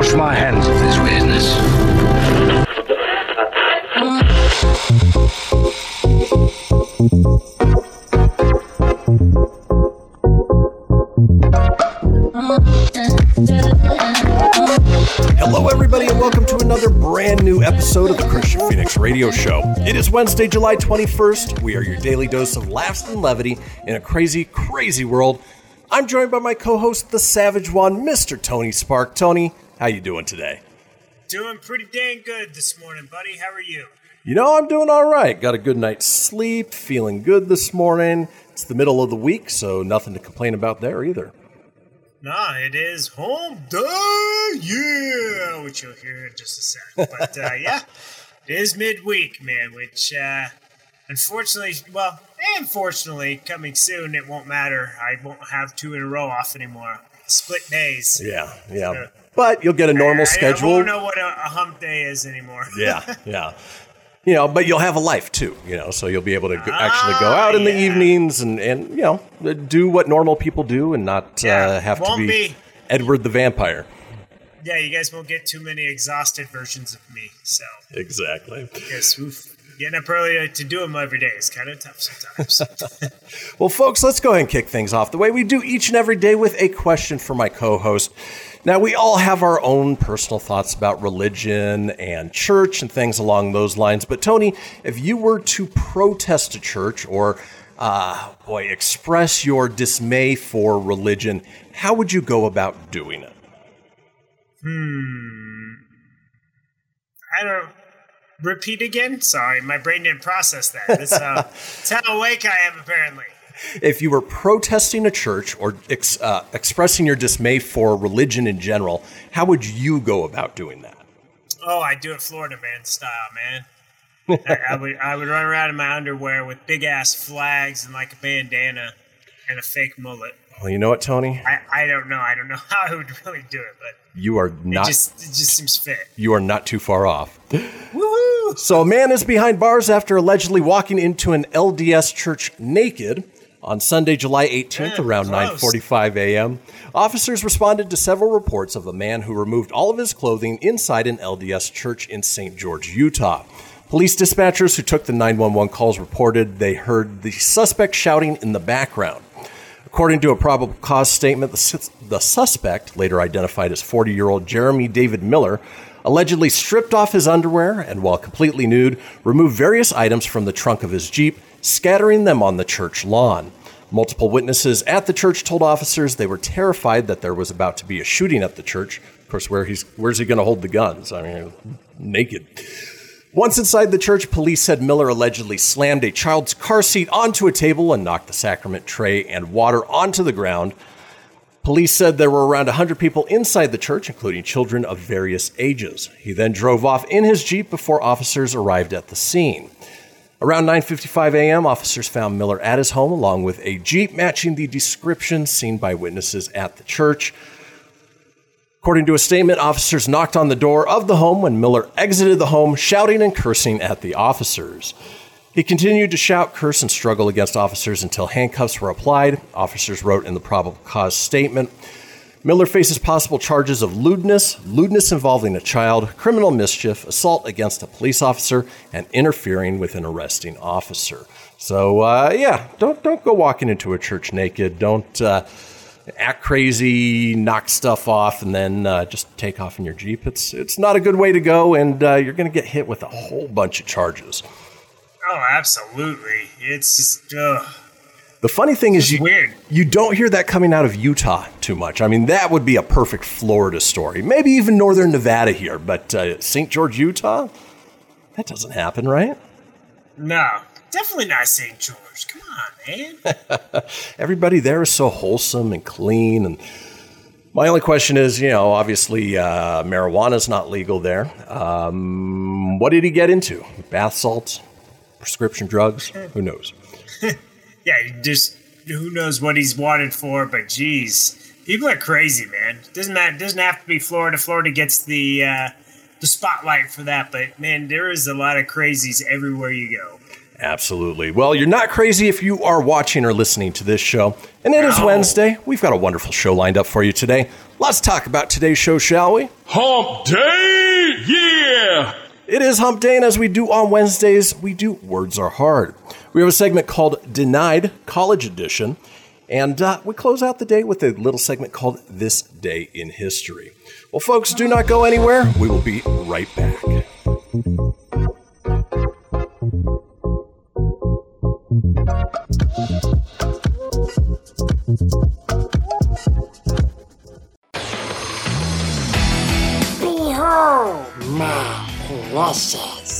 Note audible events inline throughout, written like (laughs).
Wash my hands of this business. Hello, everybody, and welcome to another brand new episode of the Kristian Fenix Radio Show. It is Wednesday, July 21st. We are your daily dose of laughs and levity in a crazy, crazy world. I'm joined by my co-host, the Savage One, Mr. Tony Spark. Tony, how you doing today? Doing pretty dang good this morning, buddy. How are you? You know, I'm doing all right. Got a good night's sleep, feeling good this morning. It's the middle of the week, so nothing to complain about there either. Nah, it is home day, yeah, which you'll hear in just a sec. But uh, (laughs) yeah, it is midweek, man. Which uh, unfortunately, well, unfortunately, coming soon, it won't matter. I won't have two in a row off anymore. Split days. Yeah, yeah. But you'll get a normal I, I schedule. won't know what a, a hump day is anymore. (laughs) Yeah, yeah. You know, but you'll have a life too, you know, so you'll be able to go, actually go out in the evenings and, and, you know, do what normal people do and not Yeah, uh, have to won't be, be. Edward the vampire. yeah, you guys won't get too many exhausted versions of me. So Exactly. yes, oof. Getting up early to do them every day is kind of tough sometimes. (laughs) Well, folks, let's go ahead and kick things off the way we do each and every day with a question for my co host. Now, we all have our own personal thoughts about religion and church and things along those lines. But, Tony, if you were to protest a church or, uh, boy, express your dismay for religion, how would you go about doing it? Hmm. I don't repeat again. Sorry, my brain didn't process that. That's, uh, (laughs) that's how awake I am, apparently. If you were protesting a church or ex- uh, expressing your dismay for religion in general, how would you go about doing that? Oh, I do it Florida man style, man. I, I would I would run around in my underwear with big ass flags and like a bandana and a fake mullet. Well, you know what, Tony? I, I don't know. I don't know (laughs) how I would really do it, but You are it not just it just seems fit. you are not too far off. So a man is behind bars after allegedly walking into an LDS church naked on Sunday, July 18th Yeah, around gross. 9:45 a.m. Officers responded to several reports of a man who removed all of his clothing inside an LDS church in St. George, Utah. Police dispatchers who took the 911 calls reported they heard the suspect shouting in the background. According to a probable cause statement, the, sus- the suspect, later identified as 40 year old Jeremy David Miller, allegedly stripped off his underwear and, while completely nude, removed various items from the trunk of his Jeep, scattering them on the church lawn. Multiple witnesses at the church told officers they were terrified that there was about to be a shooting at the church. Of course, where he's where's he going to hold the guns? I mean, naked. Once inside the church, police said Miller allegedly slammed a child's car seat onto a table and knocked the sacrament tray and water onto the ground. Police said there were around 100 people inside the church, including children of various ages. He then drove off in his Jeep before officers arrived at the scene. Around 9:55 a.m., officers found Miller at his home along with a Jeep matching the description seen by witnesses at the church. According to a statement, officers knocked on the door of the home when Miller exited the home, shouting and cursing at the officers. He continued to shout, curse, and struggle against officers until handcuffs were applied. Officers wrote in the probable cause statement. Miller faces possible charges of lewdness, lewdness involving a child, criminal mischief, assault against a police officer, and interfering with an arresting officer. So, uh, yeah, don't don't go walking into a church naked. Don't uh, act crazy, knock stuff off, and then uh, just take off in your Jeep. It's, it's not a good way to go, and uh, you're going to get hit with a whole bunch of charges. Oh, absolutely. It's just ugh. The funny thing is, you, weird. you don't hear that coming out of Utah too much. I mean, that would be a perfect Florida story. Maybe even northern Nevada here, but uh, St. George, Utah? That doesn't happen, right? no, definitely not St. George. Come on, man. (laughs) Everybody there is so wholesome and clean. And my only question is, you know, obviously uh, marijuana's not legal there. Um, what did he get into? Bath salts, prescription drugs? (laughs) Who knows? (laughs) yeah, just who knows what he's wanted for, but geez, people are crazy, man. Doesn't that doesn't have to be Florida. Florida gets the uh, the spotlight for that, but man, there is a lot of crazies everywhere you go. Absolutely. Well, you're not crazy if you are watching or listening to this show. And it is No. Wednesday. We've got a wonderful show lined up for you today. Let's talk about today's show, shall we? Hump Day! Yeah! It is Hump Day, and as we do on Wednesdays, we do Words Are Hard. We have a segment called Denied College Edition, and uh, we close out the day with a little segment called This Day in History. Well, folks, do not go anywhere. We will be right back. Behold my precious.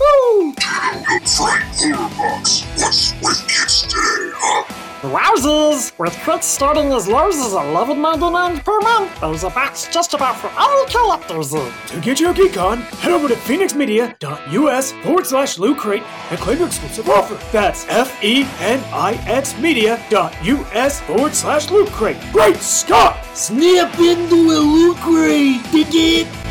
Yee-hoo! Wowzers! With crits starting as low as $11.99 per month, there's a box just about for all collectors. To get your geek on, head over to fenixmedia.us forward slash loot crate and claim your exclusive offer. That's F-E-N-I-X media.us forward slash loot crate. Great Scott! Snap into a Loot Crate, dig it?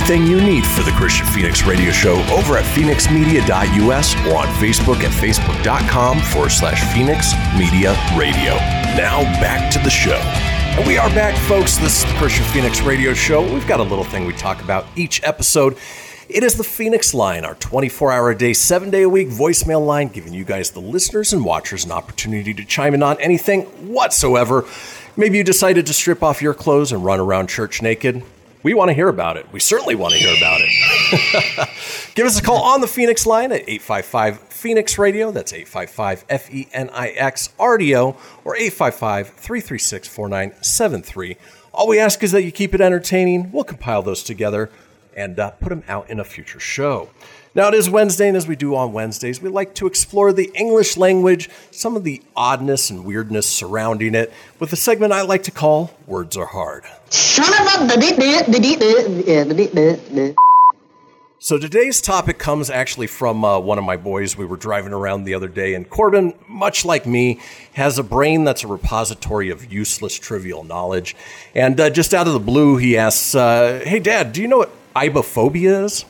Everything you need for the Kristian Fenix Radio Show over at fenixmedia.us or on Facebook at facebook.com forward slash Fenix Media Radio. Now back to the show. And we are back, folks. This is the Kristian Fenix Radio Show. We've got a little thing we talk about each episode. It is the Fenix Line, our 24 hour a day, seven day a week voicemail line, giving you guys, the listeners and watchers, an opportunity to chime in on anything whatsoever. Maybe you decided to strip off your clothes and run around church naked. We want to hear about it. We certainly want to hear about it. (laughs) Give us a call on the Fenix line at 855 Fenix Radio. That's 855 F E N I X R D O or 855 336 4973. All we ask is that you keep it entertaining. We'll compile those together and uh, put them out in a future show. Now, it is Wednesday, and as we do on Wednesdays, we like to explore the English language, some of the oddness and weirdness surrounding it, with a segment I like to call Words Are Hard. So today's topic comes actually from uh, one of my boys. We were driving around the other day, and Corbin, much like me, has a brain that's a repository of useless, trivial knowledge. And uh, just out of the blue, he asks, uh, "Hey, Dad, do you know what ibophobia is?"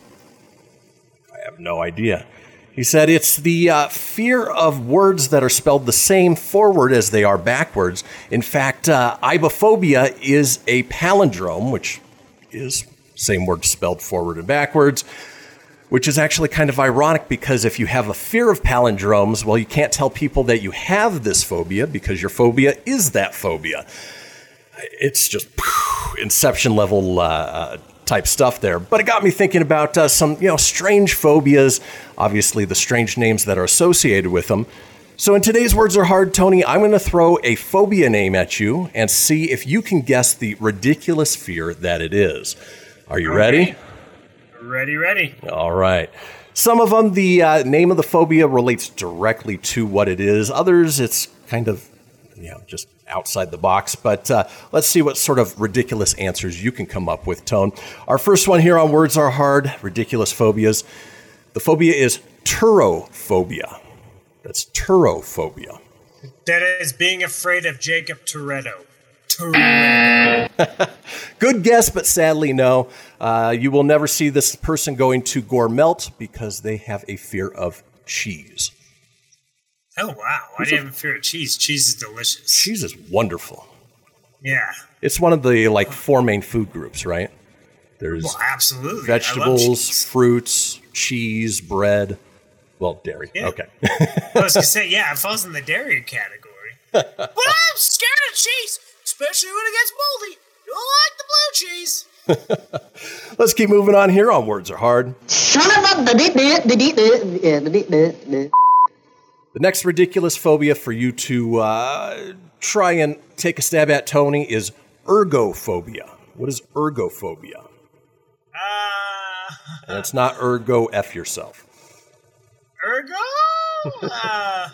No idea. He said it's the uh, fear of words that are spelled the same forward as they are backwards. In fact, uh, ibophobia is a palindrome, which is same word spelled forward and backwards, which is actually kind of ironic because if you have a fear of palindromes, well, you can't tell people that you have this phobia because your phobia is that phobia. It's just phew, inception level uh, uh, type stuff there. But it got me thinking about uh, some you know strange phobias, obviously the strange names that are associated with them. So in today's words are hard, Tony, I'm going to throw a phobia name at you and see if you can guess the ridiculous fear that it is. Are you ready? Ready, ready. All right. Some of them, the uh, name of the phobia relates directly to what it is. Others, it's kind of, you know, just outside the box. But uh, let's see what sort of ridiculous answers you can come up with, Tone. Our first one here on Words Are Hard Ridiculous Phobias. The phobia is turophobia. That's turophobia. That is being afraid of Jakob Toretto. Toretto. (laughs) Good guess, but sadly, no. Uh, you will never see this person going to Gourmelt because they have a fear of cheese. Oh wow! I didn't even fear cheese. Cheese is delicious. Cheese is wonderful. Yeah. It's one of the like four main food groups, right? There's Well, absolutely. Vegetables, cheese. fruits, cheese, bread. Well, dairy. Yeah. Okay. (laughs) I was gonna say, yeah, it falls in the dairy category. (laughs) but I'm scared of cheese, especially when it gets moldy. Don't like the blue cheese. (laughs) Let's keep moving on here on Words Are Hard. The next ridiculous phobia for you to uh, try and take a stab at, Tony, is ergophobia. What is ergophobia? Uh, And it's not ergo F yourself. ergo? uh,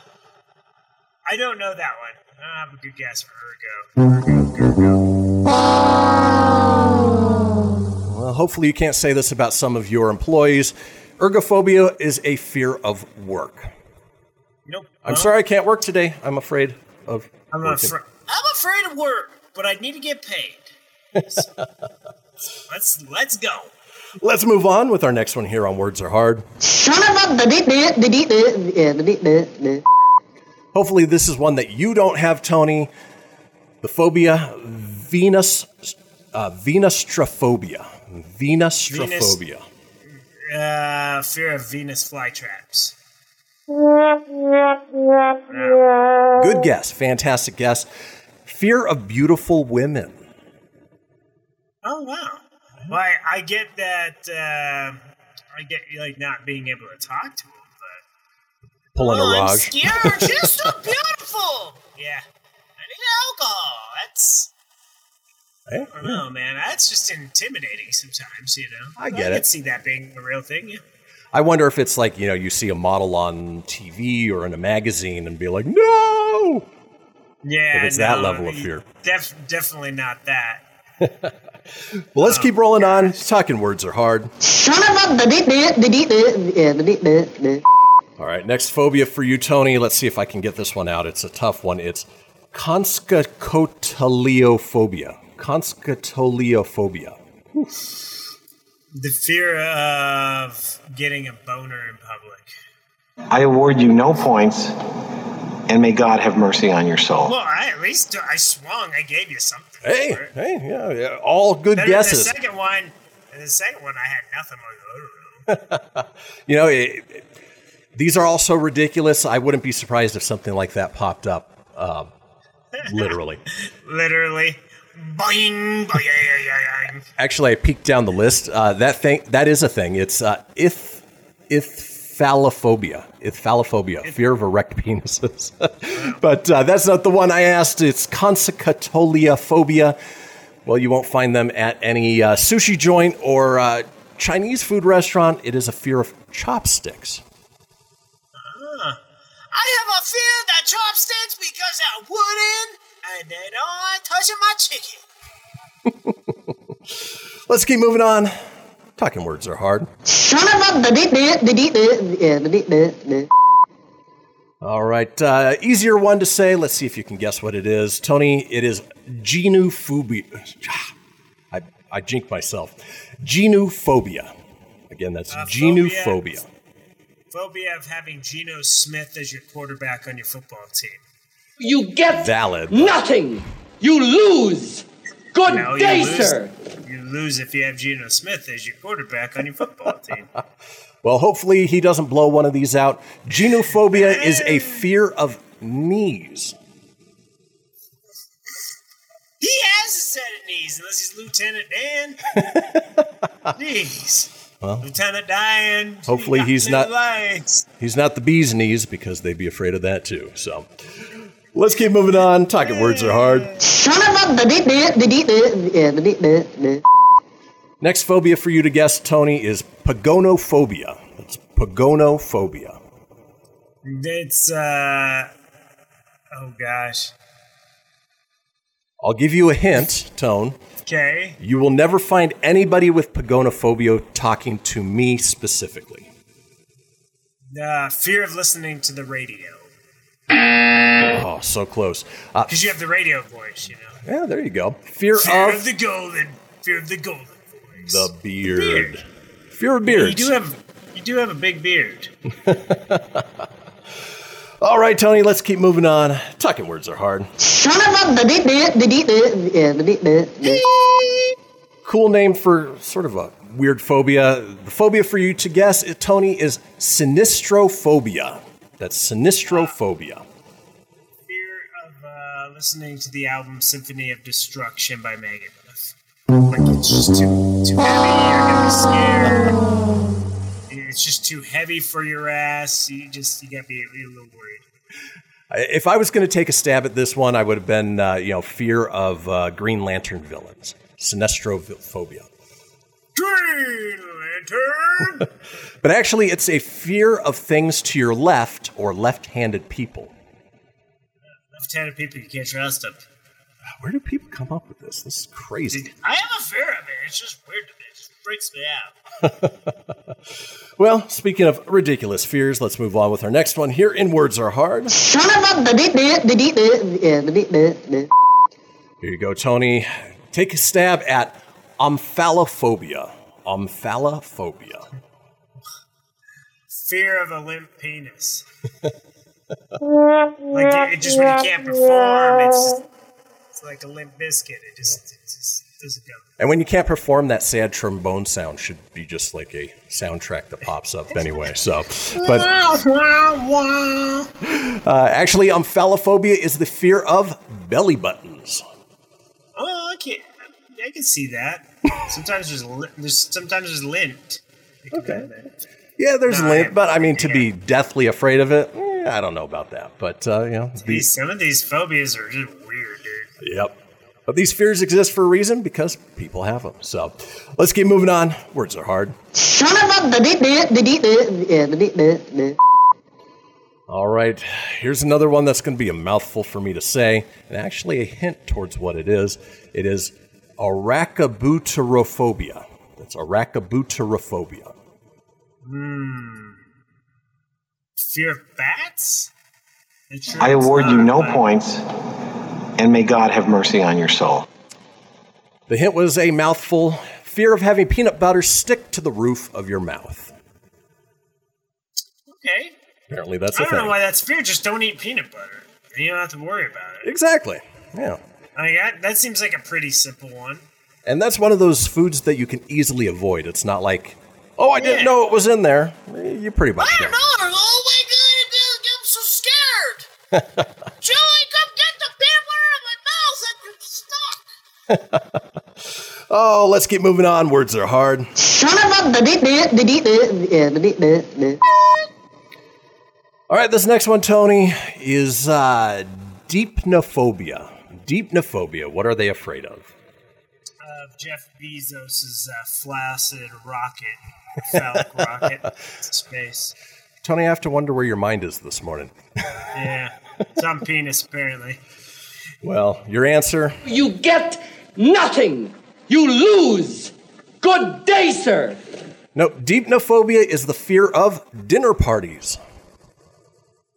I don't know that one. I have a good guess for ergo. Well, hopefully, you can't say this about some of your employees. Ergophobia is a fear of work. Nope. I'm Huh? sorry I can't work today. I'm afraid of. I'm, working. afra- I'm afraid of work, but I need to get paid. So, (laughs) let's let's go. Let's move on with our next one here on Words Are Hard. Hopefully, this is one that you don't have, Tony. The phobia Venus, uh, Venustrophobia. Venustrophobia. Uh, fear of Venus flytraps. Good guess. Fantastic guess. Fear of beautiful women. Oh wow! Well, I, I get that. Uh, I get like not being able to talk to them, but Pulling oh, a I'm Raj. scared. (laughs) She's so beautiful. Yeah, I need alcohol. That's Hey, I don't know, man. That's just intimidating sometimes. You know, I get I it. could see that being a real thing. Yeah. I wonder if it's like, you know, you see a model on TV or in a magazine and be like, no! Yeah, If it's that no, level of fear. Def- definitely not that. (laughs) Well, let's keep oh, rolling on. Talking words are hard. All right, next phobia for you, Tony. Let's see if I can get this one out. It's a tough one. It's conskotoliophobia. Conskotoliophobia. The fear of getting a boner in public. I award you no points, and may God have mercy on your soul. Well, I at least I swung. I gave you something. Hey, hey, yeah, yeah, all good Then in guesses. The second one, in the second one, I had nothing. Like, I don't. You know, it, it- these are all so ridiculous. I wouldn't be surprised if something like that popped up. Um, (laughs) literally. Literally, boing, boing. Actually, I peeked down the list. Uh, that thing, that is a thing. It's uh, if. Ithphalophobia, fear of erect penises. (laughs) but uh, that's not the one I asked. It's consecatoliophobia. Well, you won't find them at any uh, sushi joint or uh, Chinese food restaurant. It is a fear of chopsticks. I have a fear that chopsticks because they're wooden and they don't like touching my chicken. Let's keep moving on. Talking words are hard. All right, uh, easier one to say. Let's see if you can guess what it is. Tony, it is genophobia. (sighs) I, I jinked myself. Genophobia. Again, that's Uh, genophobia. Phobia of having Geno Smith as your quarterback on your football team. You get Valid. nothing. You lose. Good No, you day, lose. sir. You lose if you have Geno Smith as your quarterback on your football (laughs) team. Well, hopefully he doesn't blow one of these out. Genophobia is a fear of knees. He has a set of knees, unless he's Lieutenant Dan. (laughs) Jeez. Well, Lieutenant Dan. Hopefully he's not- legs. he's not the bee's knees because they'd be afraid of that too. So let's keep moving on. Talking words are hard. Next phobia for you to guess, Tony, is pagonophobia. It's pagonophobia. It's uh oh gosh. I'll give you a hint, Tone. Okay. You will never find anybody with pagonophobia talking to me specifically. Uh, fear of listening to the radio. Oh, so close. Uh, Because you have the radio voice, you know. yeah, there you go. Fear, Fear of, of the golden. Fear of the golden. voice. the beard. beard. Fear of Yeah, beards. you do have you do have a big beard. (laughs) All right, Tony, let's keep moving on. Talking words are hard. Son of a Cool name for sort of a weird phobia. The phobia for you to guess, uh, Tony, is sinistrophobia. That's sinistrophobia. Fear of uh, listening to the album Symphony of Destruction by Megadeth. Like it's just too too heavy. You're gonna be scared. It's just too heavy for your ass. You just you gotta be a little worried. If I was going to take a stab at this one, I would have been, uh, you know, fear of uh, Green Lantern villains. Sinestrophobia. Green Lantern. (laughs) But actually, it's a fear of things to your left or left handed people. Left-handed people you can't trust them. Where do people come up with this? This is crazy. I have a fear of it. It's just weird to me. It just freaks me out. (laughs) Well, speaking of ridiculous fears, let's move on with our next one here in Words Are Hard. Son of a Here you go, Tony. Take a stab at omphalophobia. Omphalophobia. Fear of a limp penis. like it, it just when you can't perform, it's it's like a limp biscuit. It just it just doesn't go. And when you can't perform, that sad trombone sound should be just like a soundtrack that pops up (laughs) anyway. So, but (laughs) uh, actually, omphalophobia is the fear of belly buttons. Oh, I can't. I can see that. Sometimes there's li- there's sometimes there's lint. Okay. Yeah, there's No, lint, but I mean, to be deathly afraid of it, eh, I don't know about that. But uh, you know, These some of these phobias are just weird, dude. yep. But these fears exist for a reason because people have them. So, let's keep moving on. Words are hard. Son of a All right, here's another one that's going to be a mouthful for me to say, and actually a hint towards what it is. It is arachabuterophobia. That's arachabuterophobia. Hmm. Fear of bats? It sure I award you no but- points, and may God have mercy on your soul. The hint was a mouthful. Fear of having peanut butter stick to the roof of your mouth. Okay. Apparently, that's I don't know why that's fear. Just don't eat peanut butter. You don't have to worry about it. Exactly. Yeah. I mean, that, that seems like a pretty simple one. And that's one of those foods that you can easily avoid. It's not like, oh, I didn't know it was in there. You pretty much I don't know. Oh my god, I'm so scared! (laughs) Joey, come get the peanut butter out of my mouth! I'm stuck! Oh, let's keep moving on. Words are hard. Son of All right, this next one, Tony, is uh, deipnophobia. Deipnophobia. What are they afraid of? Of Jeff Bezos' uh, flaccid rocket, phallic (laughs) rocket, space. Tony, I have to wonder where your mind is this morning. (laughs) Yeah, some penis apparently. Well, your answer You get nothing. You lose. Good day, sir. no, deipnophobia is the fear of dinner parties.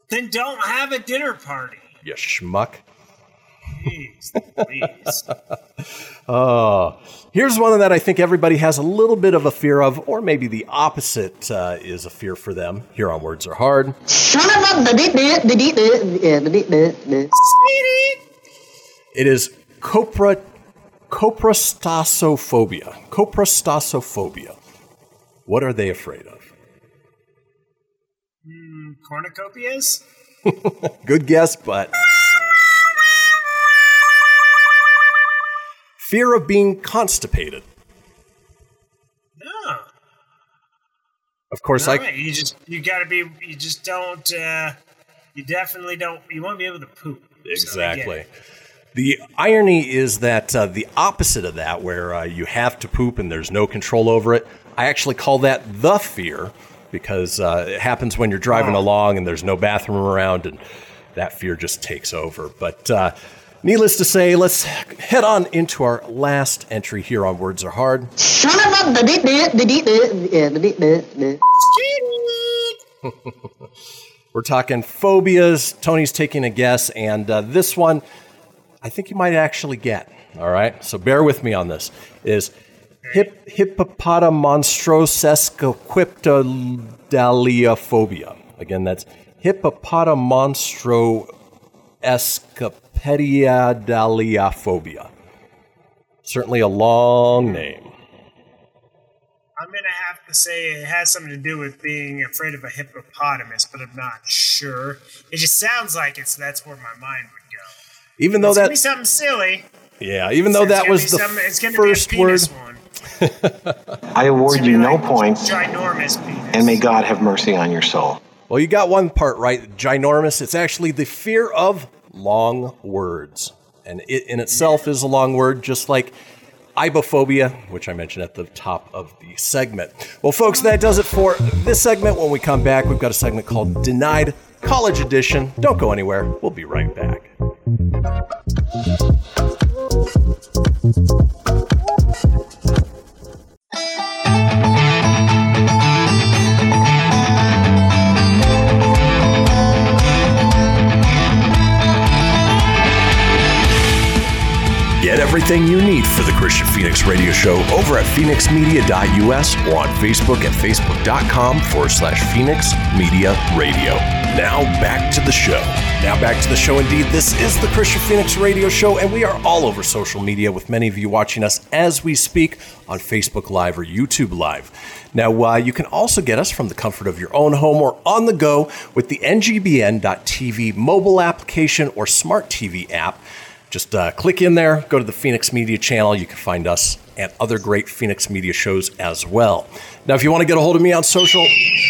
Then don't have a dinner party. You schmuck. Jeez, please. (laughs) Oh, here's one that I think everybody has a little bit of a fear of, or maybe the opposite uh, is a fear for them. Here on Words Are Hard. Son of a It is copra, coprastasophobia. Coprastasophobia. What are they afraid of? Mm, cornucopias? (laughs) Good guess, but. Fear of being constipated. No. Of course, No, I. you just you gotta be you just don't uh you definitely don't you won't be able to poop. So I get Exactly. The irony is that uh, the opposite of that, where uh, you have to poop and there's no control over it, I actually call that the fear because uh, it happens when you're driving Oh. along and there's no bathroom around and that fear just takes over. But uh, needless to say, let's head on into our last entry here on Words Are Hard. (laughs) We're talking phobias. Tony's taking a guess, and uh, this one I think you might actually get. All right, so bear with me on this. Is hip, hippopotamonstrosesquipedaliophobia. Again, that's hippopotamonstrosesquipedaliophobia. Certainly a long name. I'm gonna have to say it has something to do with being afraid of a hippopotamus, but I'm not sure. It just sounds like it's that's where my mind would go. Even though it's gonna that, be something silly. yeah, even though It's that was the some- it's first be a word. one. I award you no points, Ginormous penis. and may God have mercy on your soul. Well, you got one part right. Ginormous. It's actually the fear of long words. And it in itself is a long word, just like ibophobia, which I mentioned at the top of the segment. Well, folks, that does it for this segment. When we come back, we've got a segment called Denied College Edition. Don't go anywhere. We'll be right back. Everything you need for the Kristian Fenix Radio Show over at fenixmedia.us or on Facebook at facebook.com forward slash Fenix Media Radio. Now back to the show. Now back to the show indeed. This is the Kristian Fenix Radio Show, and we are all over social media with many of you watching us as we speak on Facebook Live or YouTube Live. Now, uh, you can also get us from the comfort of your own home or on the go with the ngbn.tv mobile application or smart TV app. Just uh, click in there, go to the Fenix Media channel. You can find us and other great Fenix Media shows as well. Now, if you want to get a hold of me on social,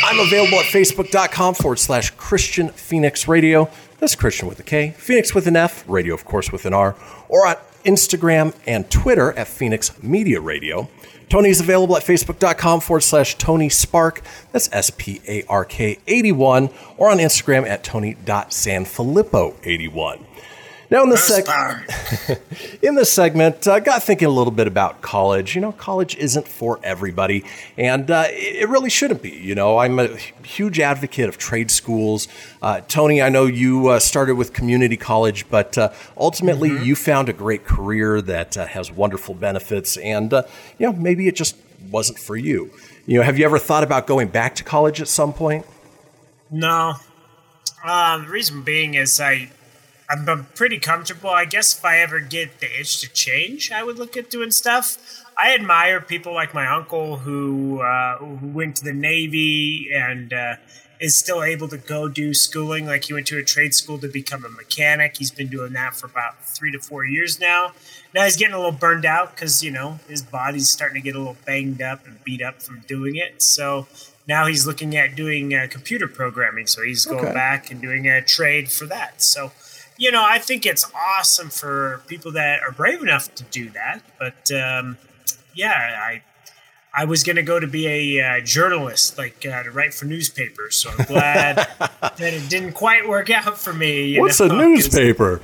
I'm available at facebook.com forward slash Kristian Fenix Radio. That's Christian with a K, Phoenix with an F, radio, of course, with an R, or on Instagram and Twitter at Fenix Media Radio. Tony's available at facebook.com forward slash Tony Spark. That's S P A R K 81, or on Instagram at Tony.sanfilippo81. Now, in this, seg- (laughs) in this segment, I got thinking a little bit about college. You know, college isn't for everybody, and uh, it really shouldn't be. You know, I'm a huge advocate of trade schools. Uh, Tony, I know you uh, started with community college, but uh, ultimately you found a great career that uh, has wonderful benefits, and uh, you know, maybe it just wasn't for you. You know, have you ever thought about going back to college at some point? No. Um, the reason being is I, I'm, I'm pretty comfortable. I guess if I ever get the itch to change, I would look at doing stuff. I admire people like my uncle who uh, who went to the Navy and uh, is still able to go do schooling. Like he went to a trade school to become a mechanic. He's been doing that for about three to four years now. Now he's getting a little burned out because you know his body's starting to get a little banged up and beat up from doing it. So now he's looking at doing uh, computer programming. So he's going Okay. back and doing a trade for that. So you know I think it's awesome for people that are brave enough to do that. But um, yeah, I I was going to go to be a uh, journalist, like uh, to write for newspapers. So I'm glad (laughs) that it didn't quite work out for me. What's know, a (laughs) newspaper?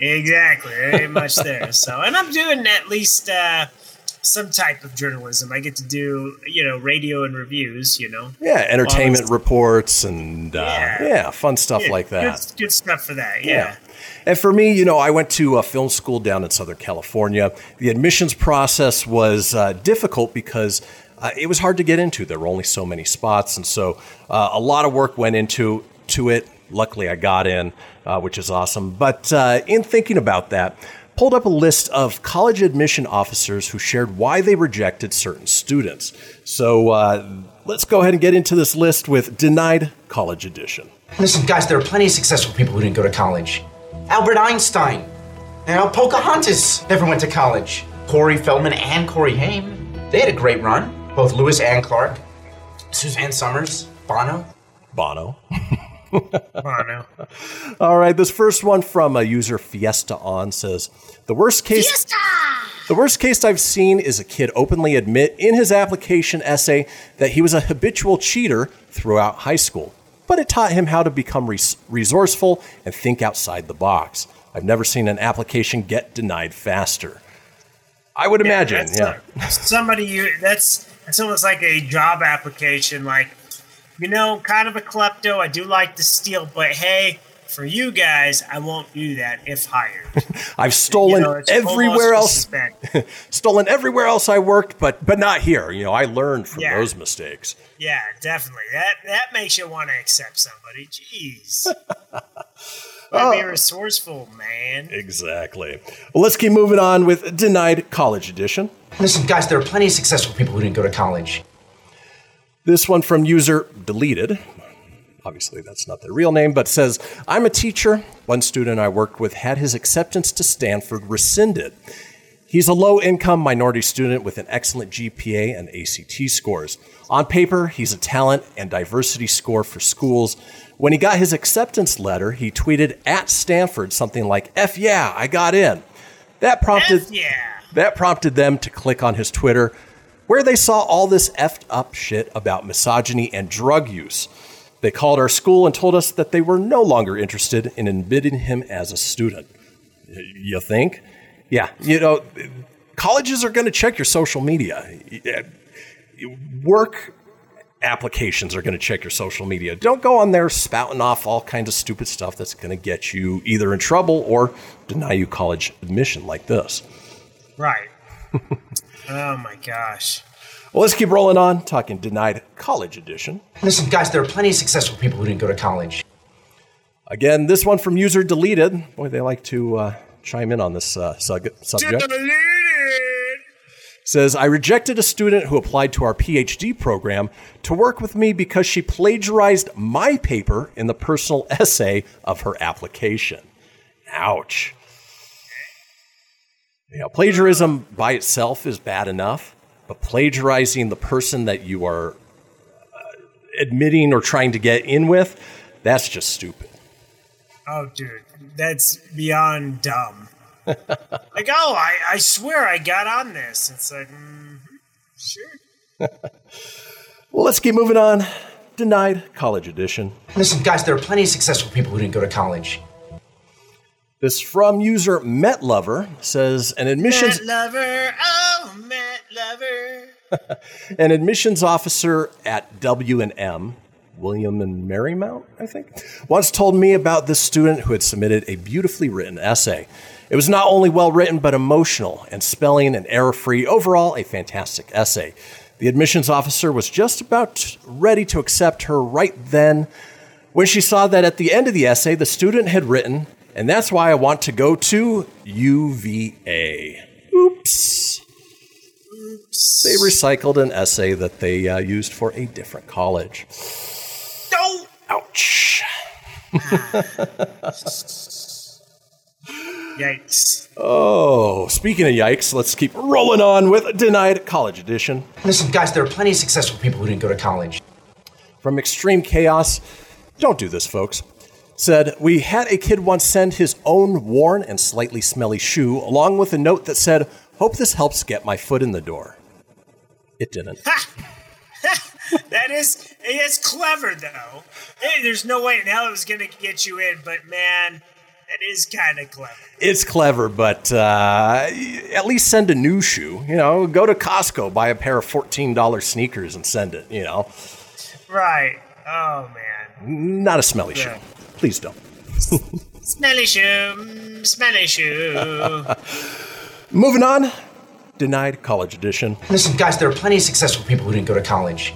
Exactly, very much there. So, and I'm doing at least uh, some type of journalism. I get to do, you know, radio and reviews. You know, Yeah, entertainment reports and uh, yeah. Yeah. fun stuff yeah, like that. Good, good stuff for that. Yeah. And for me, you know, I went to a film school down in Southern California. The admissions process was uh, difficult because uh, it was hard to get into. There were only so many spots, and so uh, a lot of work went into to it. Luckily, I got in, uh, which is awesome. But uh, in thinking about that, pulled up a list of college admission officers who shared why they rejected certain students. So uh, let's go ahead and get into this list with denied college edition. Listen, guys, there are plenty of successful people who didn't go to college. Albert Einstein. now Pocahontas never went to college. Corey Feldman and Corey Haim. They had a great run. Both Lewis and Clark. Suzanne Somers. Bono. Bono. (laughs) Bono. All right, this first one from a user Fiesta on says the worst case. The worst case I've seen is a kid openly admit in his application essay that he was a habitual cheater throughout high school, but it taught him how to become res- resourceful and think outside the box. I've never seen an application get denied faster. I would imagine, that's yeah. a- somebody you that's that's almost like a job application. Like, you know, kind of a klepto. I do like to steal, but hey, for you guys, I won't do that if hired. (laughs) I've stolen You know, everywhere else. (laughs) stolen everywhere else I worked, but but not here. You know, I learned from Yeah. those mistakes. Yeah, definitely. That that makes you want to accept somebody. Jeez. (laughs) Gotta be Oh. resourceful, man. Exactly. Well, let's keep moving on with denied college edition. Listen, guys, there are plenty of successful people who didn't go to college. This one from user deleted. Obviously, that's not their real name, but says, I'm a teacher. One student I worked with had his acceptance to Stanford rescinded. He's a low income minority student with an excellent GPA and ACT scores. On paper, he's a talent and diversity score for schools. When he got his acceptance letter, he tweeted at Stanford something like, F yeah, I got in. That prompted, yeah. that prompted them to click on his Twitter, where they saw all this effed up shit about misogyny and drug use. They called our school and told us that they were no longer interested in admitting him as a student. You think? Yeah. You know, colleges are going to check your social media. Work applications are going to check your social media. Don't go on there spouting off all kinds of stupid stuff that's going to get you either in trouble or deny you college admission like this. Right. (laughs) oh my gosh. Well, let's keep rolling on, talking denied college edition. Listen, guys, there are plenty of successful people who didn't go to college. Again, this one from user deleted. Boy, they like to uh, chime in on this uh, sub- subject. Says, I rejected a student who applied to our PhD program to work with me because she plagiarized my paper in the personal essay of her application. Ouch. You know, plagiarism by itself is bad enough, but plagiarizing the person that you are uh, admitting or trying to get in with, that's just stupid. Oh, dude, that's beyond dumb. (laughs) like, oh, I, I swear I got on this. It's like, mm, sure. (laughs) Well, let's keep moving on. Denied college edition. Listen, guys, there are plenty of successful people who didn't go to college. This from user MetLover says an admissions Matt Lover, oh, Matt Lover. (laughs) an admissions officer at W&M, William and Marymount, I think, once told me about this student who had submitted a beautifully written essay. It was not only well written, but emotional and spelling and error free. Overall, a fantastic essay. The admissions officer was just about ready to accept her right then when she saw that at the end of the essay, the student had written, and that's why I want to go to UVA. Oops. Oops. They recycled an essay that they uh, used for a different college. No! Ouch. (laughs) Yikes. Oh, speaking of yikes, let's keep rolling on with Denied College Edition. Listen, guys, there are plenty of successful people who didn't go to college. From Extreme Chaos, don't do this, folks. Said, We had a kid once send his own worn and slightly smelly shoe along with a note that said, Hope this helps get my foot in the door. It didn't. (laughs) That is, it's clever though. Hey, there's no way in hell it was gonna get you in, but man, that is kind of clever. It's clever, but uh, at least send a new shoe. You know, go to Costco, buy a pair of $14 sneakers and send it, you know. Right. Oh man. Not a smelly Yeah. shoe. Please don't. Smelly shoe, mm, smelly shoe. (laughs) Moving on. Denied College Edition. Listen, guys, there are plenty of successful people who didn't go to college.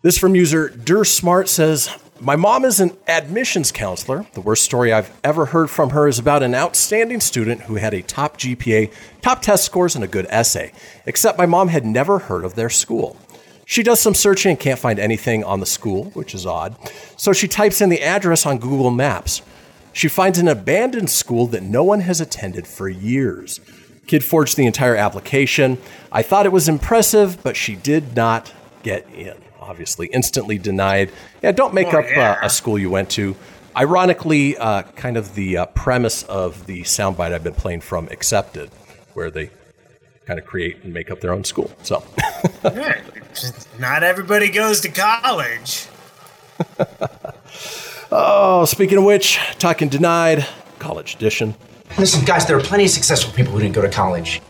This from user DurSmart says, My mom is an admissions counselor. The worst story I've ever heard from her is about an outstanding student who had a top GPA, top test scores, and a good essay. Except my mom had never heard of their school. She does some searching and can't find anything on the school, which is odd. So she types in the address on Google Maps. She finds an abandoned school that no one has attended for years. Kid forged the entire application. I thought it was impressive, but she did not get in. Obviously, instantly denied. Yeah, don't make Oh, up yeah. uh, a school you went to. Ironically, uh, kind of the uh, premise of the soundbite I've been playing from Accepted, where they kind of create and make up their own school. So, Yeah, (laughs) Not everybody goes to college. (laughs) oh, speaking of which, talking denied College Edition. Listen, guys, there are plenty of successful people who didn't go to college.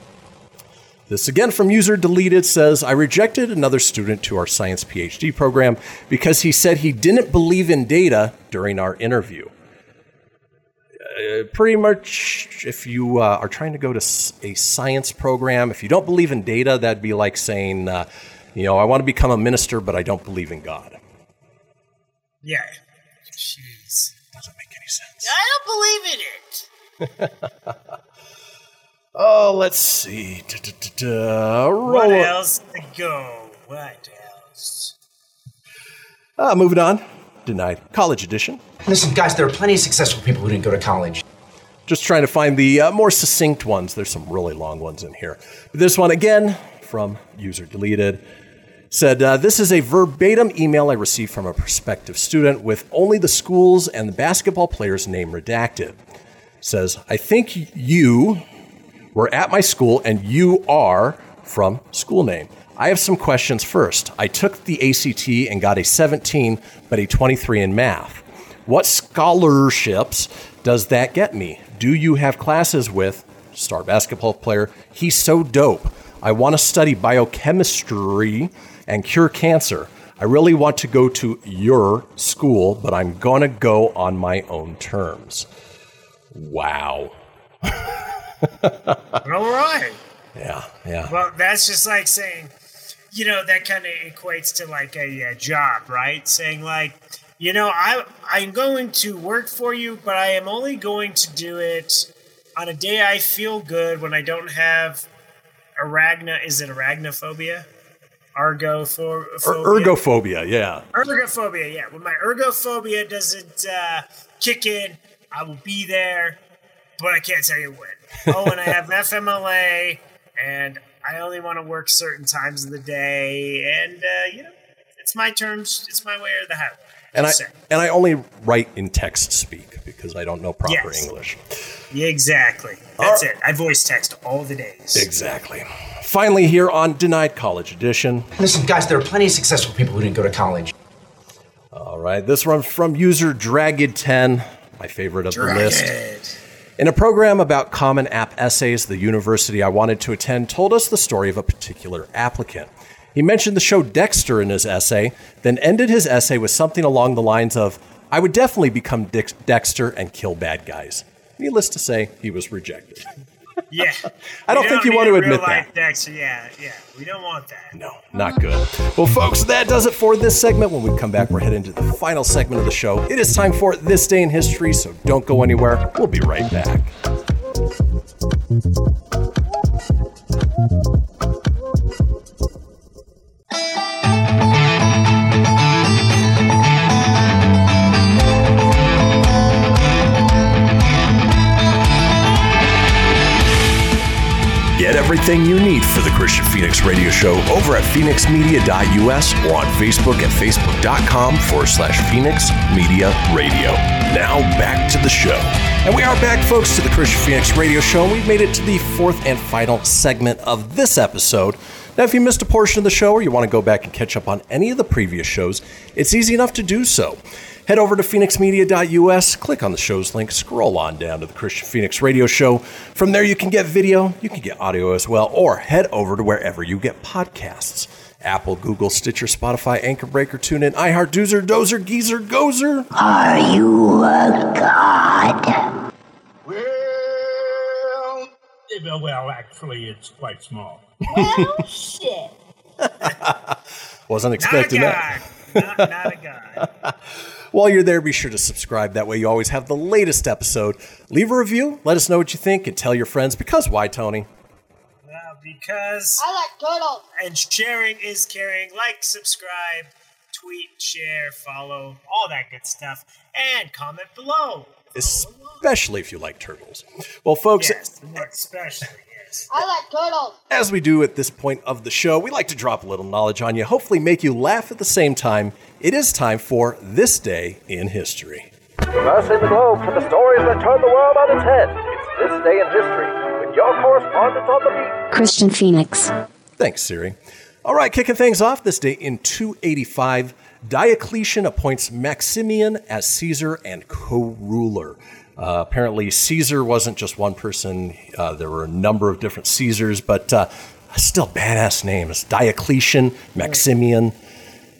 This again from user deleted says I rejected another student to our science PhD program because he said he didn't believe in data during our interview. Uh, pretty much, if you uh, are trying to go to a science program, if you don't believe in data, that'd be like saying, uh, you know, I want to become a minister, but I don't believe in God. Yeah. Jeez. Doesn't make any sense. I don't believe in it. (laughs) Oh, let's see. Da-da-da-da. What else to go? What else? Uh, moving on. Denied. College edition. Listen, guys, there are plenty of successful people who didn't go to college. Just trying to find the uh, more succinct ones. There's some really long ones in here. But this one, again, from user deleted, said uh, This is a verbatim email I received from a prospective student with only the schools and the basketball player's name redacted. Says, I think you were at my school and you are from school name. I have some questions first. I took the ACT and got a 17, but a 23 in math. What scholarships does that get me? Do you have classes with star basketball player? He's so dope. I want to study biochemistry and cure cancer. I really want to go to your school, but I'm going to go on my own terms. Wow. (laughs) All right. Yeah, yeah. Well, that's just like saying, you know, that kind of equates to like a, uh job, right? Saying like, you know, I I'm going to work for you, but I am only going to do it on a day I feel good when I don't have arachna. Is it arachnophobia? Argophobia. Er- ergophobia, yeah. Ergophobia, yeah. When my ergophobia doesn't uh, kick in, I will be there, but I can't tell you when. (laughs) Oh, and I have FMLA, and I only want to work certain times of the day, and uh, you know, it's my terms, it's my way or the highway. And I and I only write in text speak because I don't know proper Yes. English. Yeah, exactly. That's it. I voice text all the days. Exactly. Finally, here on Denied College Edition. Listen, guys, there are plenty of successful people who didn't go to college. All right, this one from user Dragged10, my favorite of the list. In a program about Common App essays, the university I wanted to attend told us the story of a particular applicant. He mentioned the show Dexter in his essay, then ended his essay with something along the lines of, I would definitely become Dex- Dexter and kill bad guys. Needless to say, he was rejected. (laughs) Yeah. (laughs) I don't We think you want to admit that. Dexter. Yeah, yeah. We don't want that. No, not good. Well, folks, that does it for this segment. When we come back, we're heading to the final segment of the show. It is time for This Day in History, so don't go anywhere. We'll be right back. Get everything you need for the Kristian Fenix Radio Show over at fenixmedia.us or on Facebook at facebook.com forward slash Fenix Media Radio. Now back to the show. And we are back, folks, to the Kristian Fenix Radio Show. We've made it to the fourth and final segment of this episode. Now, if you missed a portion of the show or you want to go back and catch up on any of the previous shows, it's easy enough to do so. Head over to fenixmedia.us, click on the show's link, scroll on down to the Kristian Fenix Radio Show. From there, you can get video, you can get audio as well, or head over to wherever you get podcasts Apple, Google, Stitcher, Spotify, Anchor Breaker, TuneIn, iHeart, Doozer, Dozer, Geezer, Gozer. Are you a god? Well, well, actually, it's quite small. Well, (laughs) shit. (laughs) Wasn't expecting that. Not, not a god. (laughs) While you're there, be sure to subscribe. That way, you always have the latest episode. Leave a review, let us know what you think, and tell your friends. Because why, Tony? Well, because I like turtles. and sharing is caring. Like, subscribe, tweet, share, follow, all that good stuff, and comment below. Especially if you like turtles. Well, folks, Yes, especially yes. I like turtles. As we do at this point of the show, we like to drop a little knowledge on you, hopefully make you laugh at the same time. It is time for This Day in History. Crossing the globe for the stories that turn the world on its head. It's This Day in History with your correspondent on the beat. Kristian Fenix. Thanks, Siri. All right, kicking things off this day in 285, Diocletian appoints Maximian as Caesar and co ruler. Uh, apparently, Caesar wasn't just one person. Uh, there were a number of different Caesars, but uh, still badass names: Diocletian, Maximian.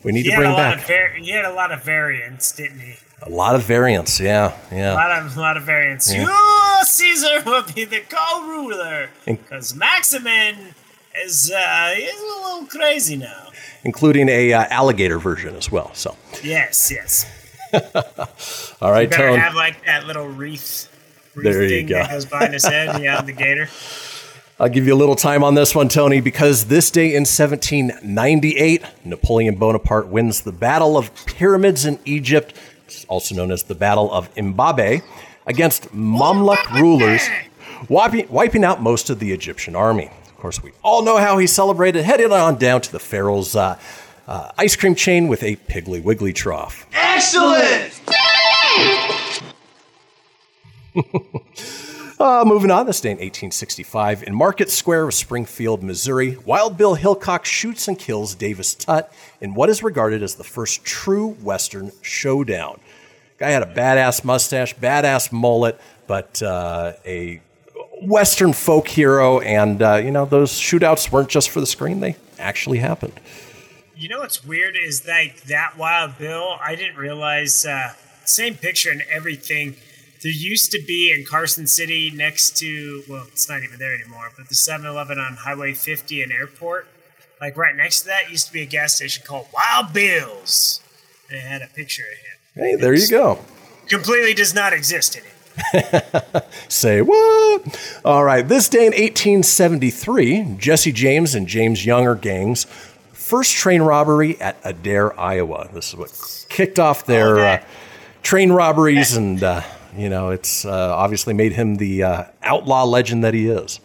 We need he to bring back var- he had a lot of variants, didn't he? a lot of variants. Yeah, A yeah. lot of, a lot of variants. Yeah. You, Caesar, will be the co-ruler because Maximin is uh, is a little crazy now. including a uh, alligator version as well. So, Yes, yes. All right, you better Tone. have like that little wreath. wreath There you thing go. That goes behind his head. Yeah, the gator. (laughs) I'll give you a little time on this one, Tony, because this day in 1798, Napoleon Bonaparte wins the Battle of Pyramids in Egypt, also known as the Battle of Imbabe, against Mamluk rulers, wiping, wiping out most of the Egyptian army. Of course, we all know how he celebrated, headed on down to the Pharaoh's uh, uh, ice cream chain with a Piggly Wiggly trough. Excellent! (laughs) Uh, moving on, this day in 1865, in Market Square of Springfield, Missouri, Wild Bill Hickok shoots and kills Davis Tutt in what is regarded as the first true Western showdown. Guy had a badass mustache, badass mullet, but uh, a Western folk hero, and uh, you know those shootouts weren't just for the screen; they actually happened. You know what's weird is like that Wild Bill. I didn't realize uh, same picture and everything. There used to be in Carson City next to well, it's not even there anymore, but the 7-Eleven on Highway 50 and Airport. Like right next to that used to be a gas station called Wild Bill's, and it had a picture of him. Hey, there you go. Completely does not exist anymore. (laughs) Say what? All right. This day in 1873, Jesse James and James Younger gangs first train robbery at Adair, Iowa. This is what kicked off their uh, train robberies, and uh, you know it's uh, obviously made him the uh, outlaw legend that he is.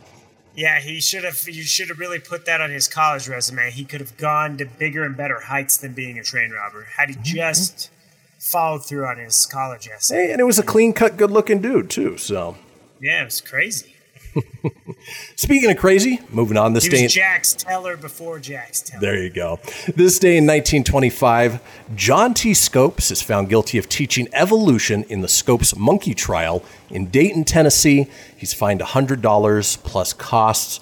Yeah, he should have. You should have really put that on his college resume. He could have gone to bigger and better heights than being a train robber had he just followed through on his college essay. Hey, and it was a clean cut, good looking dude too. So Yeah, it was crazy. (laughs) speaking of crazy, moving on this he day. was Jax Teller before Jax Teller. There you go. This day in 1925, John T. Scopes is found guilty of teaching evolution in the Scopes monkey trial in Dayton, Tennessee. He's fined $100 plus costs.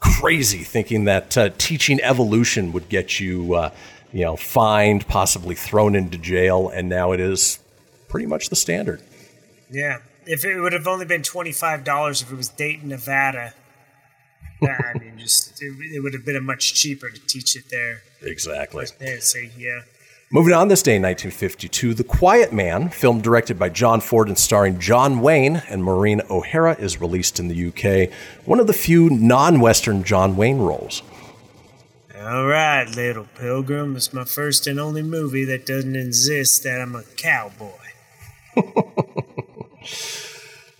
Crazy thinking that uh, teaching evolution would get you, uh, you know, fined, possibly thrown into jail, and now it is pretty much the standard. Yeah, if it would have only been twenty five dollars if it was Dayton, Nevada. I mean, just it, it would have been a much cheaper to teach it there. Exactly. Yeah, so yeah. Moving on this day in 1952, The Quiet Man, film directed by John Ford and starring John Wayne and Maureen O'Hara, is released in the UK. One of the few non Western John Wayne roles. All right, little pilgrim. It's my first and only movie that doesn't insist that I'm a cowboy. (laughs)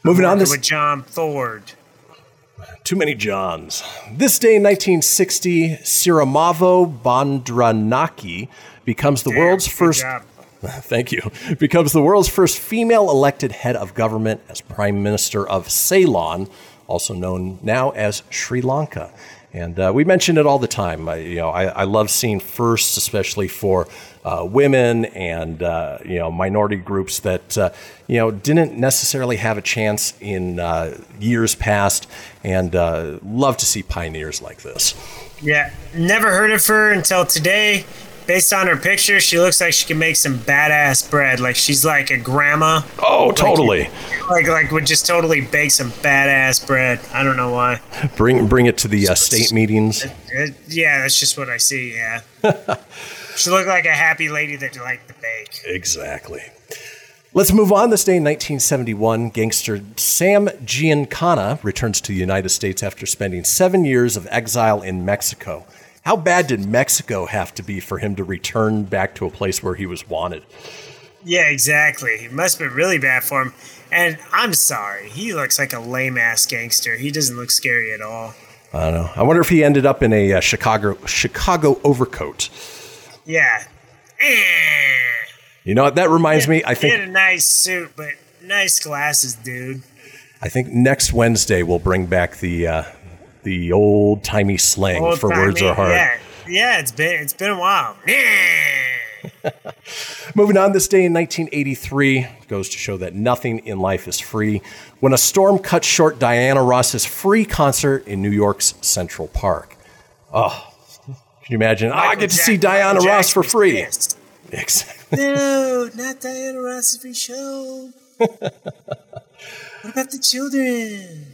Moving on this. with John Ford. Too many Johns. This day in 1960, Sirimavo Bandaranaike becomes the world's first. job. (laughs) Thank you. Becomes the world's first female elected head of government as Prime Minister of Ceylon, also known now as Sri Lanka. And uh, we mention it all the time. I, you know, I, I love seeing firsts, especially for uh, women and uh, you know minority groups that uh, you know didn't necessarily have a chance in uh, years past, and uh, love to see pioneers like this. Yeah, never heard of her until today. Based on her picture, she looks like she can make some badass bread. Like she's like a grandma. Oh, totally. Like like would just totally bake some badass bread. I don't know why. Bring bring it to the uh, state meetings. Yeah, that's just what I see. Yeah. (laughs) she looked like a happy lady that liked to bake. Exactly. Let's move on. This day in 1971, gangster Sam Giancana returns to the United States after spending seven years of exile in Mexico. How bad did Mexico have to be for him to return back to a place where he was wanted? Yeah, exactly. It must have been really bad for him. And I'm sorry, he looks like a lame ass gangster. He doesn't look scary at all. I don't know. I wonder if he ended up in a uh, Chicago Chicago overcoat. Yeah. You know what? That reminds me. I He had think a nice suit, but nice glasses, dude. I think next Wednesday we'll bring back the uh, the old timey slang for Old-timey, words are hard. Yeah, yeah. It's been it's been a while. (laughs) Moving on, this day in 1983 goes to show that nothing in life is free when a storm cut short Diana Ross's free concert in New York's Central Park. Oh, can you imagine? Oh, I get to see Diana Michael Ross for free. pissed. Exactly. No, not Diana Ross free show. (laughs) what about the children?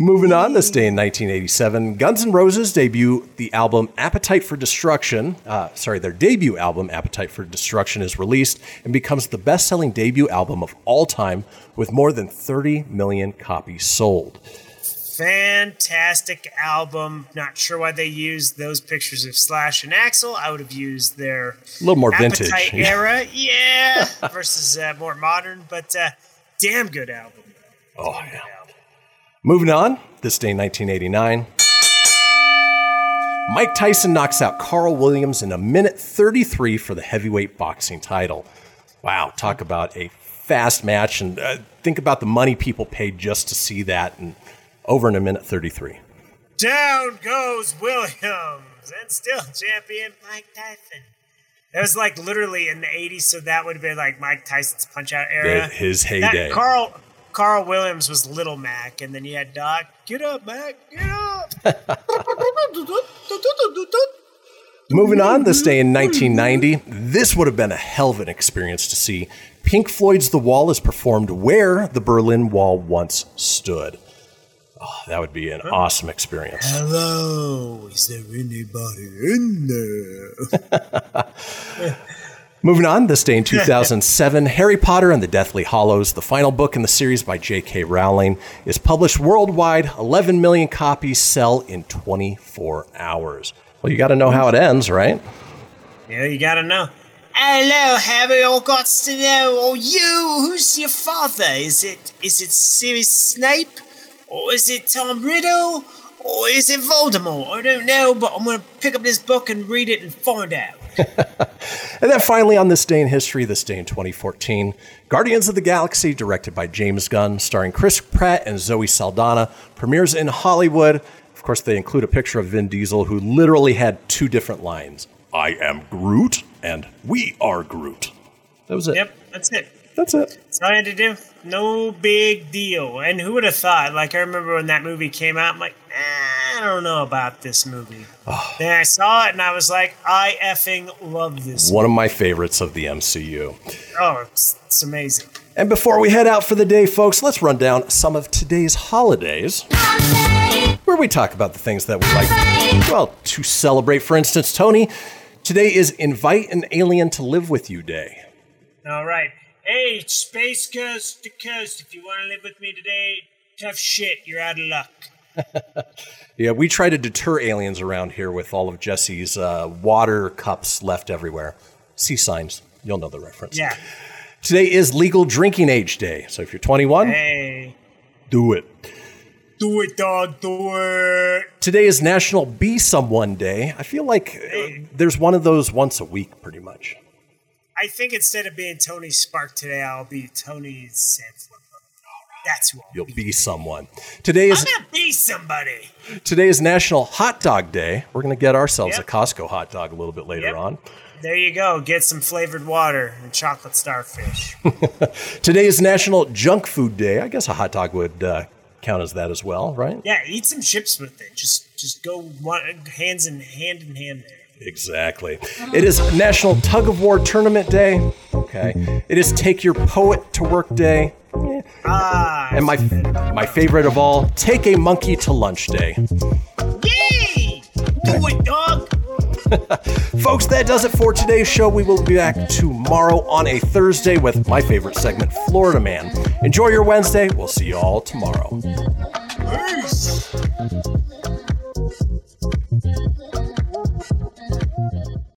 Moving on, this day in 1987, Guns N' Roses debut the album Appetite for Destruction. Uh, sorry, their debut album Appetite for Destruction is released and becomes the best-selling debut album of all time, with more than 30 million copies sold. Fantastic album. Not sure why they used those pictures of Slash and Axl. I would have used their A little more vintage. Appetite (laughs) Yeah. era, yeah, versus uh, more modern, but uh, damn good album. Oh, yeah. Moving on, this day 1989, Mike Tyson knocks out Carl Williams in a minute 33 for the heavyweight boxing title. Wow, talk about a fast match, and uh, think about the money people paid just to see that, and over in a minute 33. Down goes Williams, and still (laughs) champion Mike Tyson. That was like literally in the 80s, so that would have been like Mike Tyson's punch out era. The- his That- heyday. Carl Carl Williams was Little Mac, and then you had Doc. Get up, Mac. Get up. (laughs) (laughs) Moving on, this day in 1990, this would have been a hell of an experience to see. Pink Floyd's The Wall is performed where the Berlin Wall once stood. Oh, that would be an awesome experience. Hello, is there anybody in there? (laughs) Moving on, this day in 2007, Harry Potter and the Deathly Hallows, the final book in the series by J.K. Rowling, is published worldwide. 11 million copies sell in 24 hours. Well, you got to know how it ends, right? Yeah, you gotta know. Hello, Harry. All got to know. Oh, you. Who's your father? Is it is it Sirius Snape, or is it Tom Riddle, or is it Voldemort? I don't know, but I'm gonna pick up this book and read it and find out. (laughs) And then finally, on this day in history, this day in 2014, Guardians of the Galaxy, directed by James Gunn, starring Chris Pratt and Zoe Saldana, premieres in Hollywood. Of course, they include a picture of Vin Diesel, who literally had two different lines I am Groot, and We are Groot. That was it. Yep, that's it. That's it. That's all I had to do. No big deal. And who would have thought? Like I remember when that movie came out, I'm like, "Nah, I don't know about this movie. (sighs) then I saw it and I was like, I effing love this. One of my favorites of the MCU. Oh, it's, it's amazing. And before we head out for the day, folks, let's run down some of today's holidays. Where we talk about the things that we like, well, to celebrate. For instance, Tony, today is Invite an Alien to Live with You Day. All right. Hey, space coast to coast. If you want to live with me today, tough shit. You're out of luck. (laughs) Yeah, we try to deter aliens around here with all of Jesse's uh, water cups left everywhere. Sea signs. You'll know the reference. Yeah. Today is Legal Drinking Age Day. So if you're 21, Hey, do it. do it, dog. Do it. Today is National Be Someone Day. I feel like uh, there's one of those once a week, pretty much. I think instead of being Tony Spark today, I'll be Tony Sanflipper. That's who I'll You'll be someone. Today is I'm gonna be somebody. today is National Hot Dog Day. We're going to get ourselves Yep. a Costco hot dog a little bit later Yep. on. There you go. Get some flavored water and chocolate starfish. (laughs) Today is National Junk Food Day. I guess a hot dog would uh, count as that as well, right? yeah, eat some chips with it. Just just go one, hands in hand in hand there. Exactly. It is National Tug of War Tournament Day. Okay. It is Take Your Poet to Work Day. Ah, And my my favorite of all, Take a Monkey to Lunch Day. yay! Do it, dog. (laughs) Folks, that does it for today's show. We will be back tomorrow on a Thursday with my favorite segment, Florida Man. Enjoy your Wednesday. We'll see you all tomorrow. Peace.